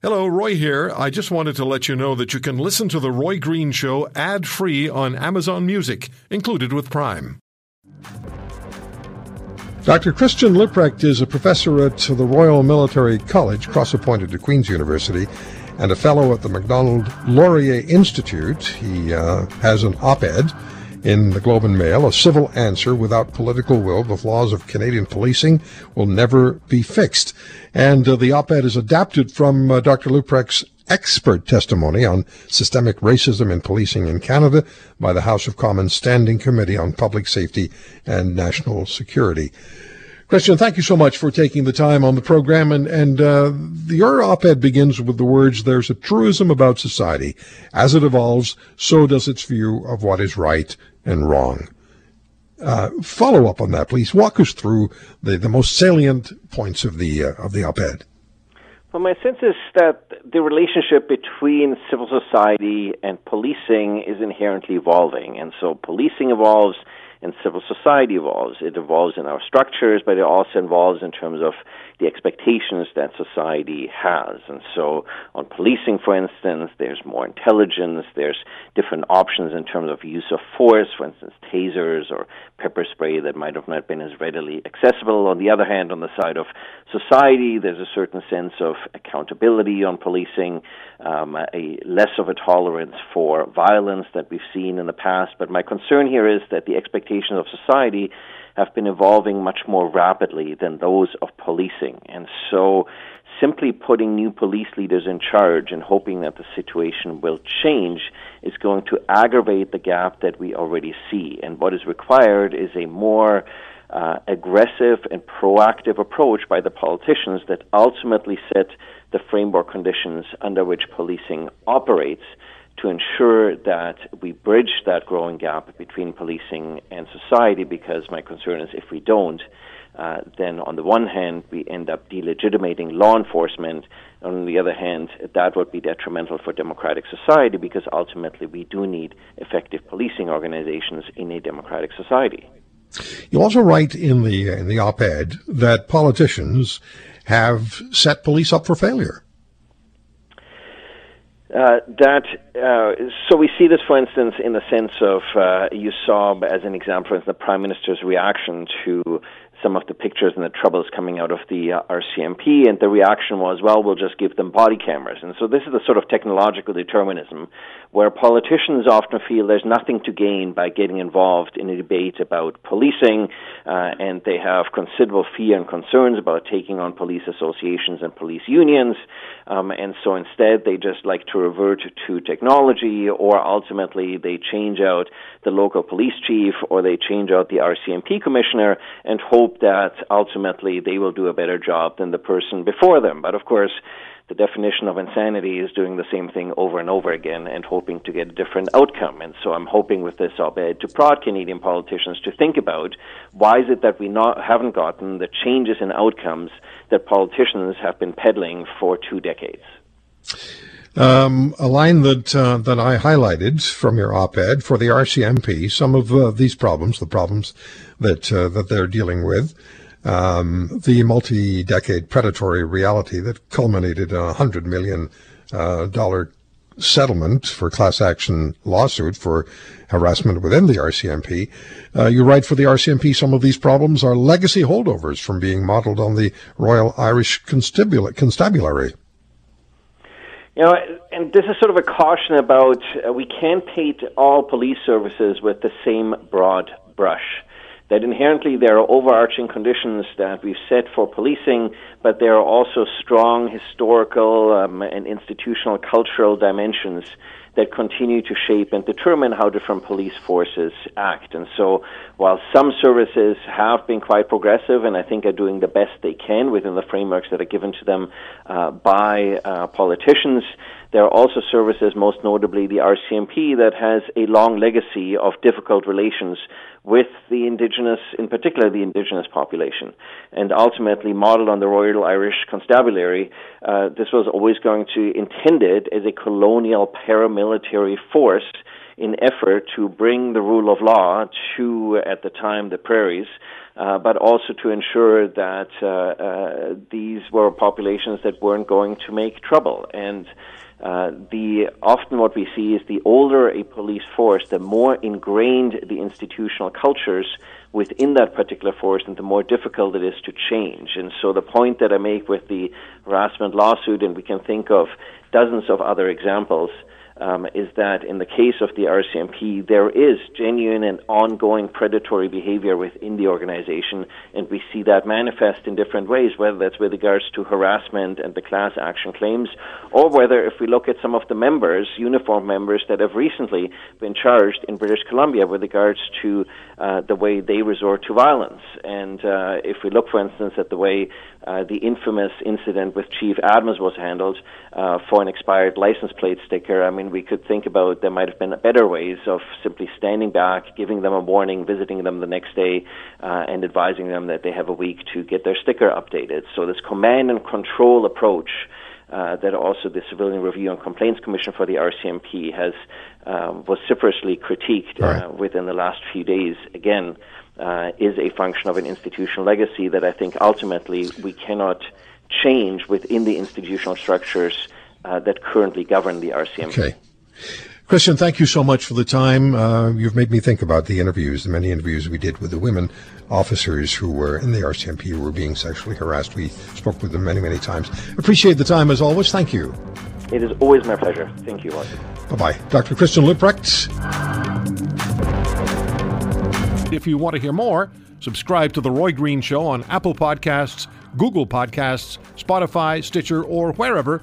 Hello, Roy here. I just wanted to let you know that you can listen to The Roy Green Show ad free on Amazon Music, included with Prime. Dr. Christian Leuprecht is a professor at the Royal Military College, cross appointed to Queen's University, and a fellow at the Macdonald Laurier Institute. He uh, has an op ed in the Globe and Mail, a civil answer without political will. The flaws of Canadian policing will never be fixed. And uh, the op-ed is adapted from uh, Dr. Leuprecht's expert testimony on systemic racism in policing in Canada by the House of Commons Standing Committee on Public Safety and National Security. Christian, thank you so much for taking the time on the program. And, and uh, your op-ed begins with the words, there's a truism about society. As it evolves, so does its view of what is right and wrong. Uh, follow up on that, please. Walk us through the, the most salient points of the, uh, of the op-ed. Well, my sense is that the relationship between civil society and policing is inherently evolving. And so policing evolves and civil society evolves. It evolves in our structures, but it also evolves in terms of the expectations that society has. And so, on policing, for instance, there's more intelligence, there's different options in terms of use of force, for instance, tasers or pepper spray that might have not been as readily accessible. On the other hand, on the side of society, there's a certain sense of accountability on policing, um, a less of a tolerance for violence that we've seen in the past. But my concern here is that the expectations of society have been evolving much more rapidly than those of policing. And so simply putting new police leaders in charge and hoping that the situation will change is going to aggravate the gap that we already see. And what is required is a more uh, aggressive and proactive approach by the politicians that ultimately set the framework conditions under which policing operates to ensure that we bridge that growing gap between policing and society because my concern is if we don't, uh, then on the one hand, we end up delegitimating law enforcement. On the other hand, that would be detrimental for democratic society because ultimately we do need effective policing organizations in a democratic society. You also write in the in the op-ed that politicians have set police up for failure. Uh, that uh, so we see this, for instance, in the sense of uh, you saw as an example the prime minister's reaction to some of the pictures and the troubles coming out of the uh, RCMP, and the reaction was, well, we'll just give them body cameras. And so this is the sort of technological determinism where politicians often feel there's nothing to gain by getting involved in a debate about policing, uh, and they have considerable fear and concerns about taking on police associations and police unions. Um, and so instead, they just like to revert to technology, or ultimately, they change out the local police chief or they change out the RCMP commissioner and hope that ultimately they will do a better job than the person before them. But of course, the definition of insanity is doing the same thing over and over again and hoping to get a different outcome. And so I'm hoping with this op-ed to prod Canadian politicians to think about why is it that we not, haven't gotten the changes in outcomes that politicians have been peddling for two decades. Um, a line that uh, that I highlighted from your op-ed for the RCMP, some of uh, these problems, the problems that uh, that they're dealing with, um, the multi-decade predatory reality that culminated in a hundred million uh, dollar settlement for class action lawsuit for harassment within the RCMP. Uh, you write for the RCMP, some of these problems are legacy holdovers from being modeled on the Royal Irish Constabulary. You know, and this is sort of a caution about uh, we can't paint all police services with the same broad brush. That inherently there are overarching conditions that we've set for policing, but there are also strong historical um, and institutional cultural dimensions that continue to shape and determine how different police forces act. And so, while some services have been quite progressive and I think are doing the best they can within the frameworks that are given to them uh, by uh, politicians, there are also services, most notably the RCMP, that has a long legacy of difficult relations with the indigenous, in particular the indigenous population. And ultimately, modeled on the Royal Irish Constabulary, uh, this was always going to intended as a colonial paramilitary force in effort to bring the rule of law to, at the time, the prairies. Uh, but also to ensure that uh, uh, these were populations that weren't going to make trouble. And uh, the often what we see is the older a police force, the more ingrained the institutional cultures within that particular force, and the more difficult it is to change. And so the point that I make with the harassment lawsuit, and we can think of dozens of other examples, um, is that in the case of the RCMP, there is genuine and ongoing predatory behavior within the organization, and we see that manifest in different ways, whether that's with regards to harassment and the class action claims, or whether if we look at some of the members, uniform members that have recently been charged in British Columbia with regards to uh, the way they resort to violence. And uh, if we look, for instance, at the way uh, the infamous incident with Chief Adams was handled uh, for an expired license plate sticker, I mean, we could think about there might have been better ways of simply standing back, giving them a warning, visiting them the next day, uh, and advising them that they have a week to get their sticker updated. So this command and control approach. Uh, that also the Civilian Review and Complaints Commission for the RCMP has um, vociferously critiqued right. uh, within the last few days. Again, uh, is a function of an institutional legacy that I think ultimately we cannot change within the institutional structures uh, that currently govern the RCMP. Okay. Christian, thank you so much for the time. Uh, you've made me think about the interviews, the many interviews we did with the women officers who were in the RCMP who were being sexually harassed. We spoke with them many, many times. Appreciate the time as always. Thank you. It is always my pleasure. Thank you, Martin. Bye bye. Dr. Christian Leuprecht. If you want to hear more, subscribe to The Roy Green Show on Apple Podcasts, Google Podcasts, Spotify, Stitcher, or wherever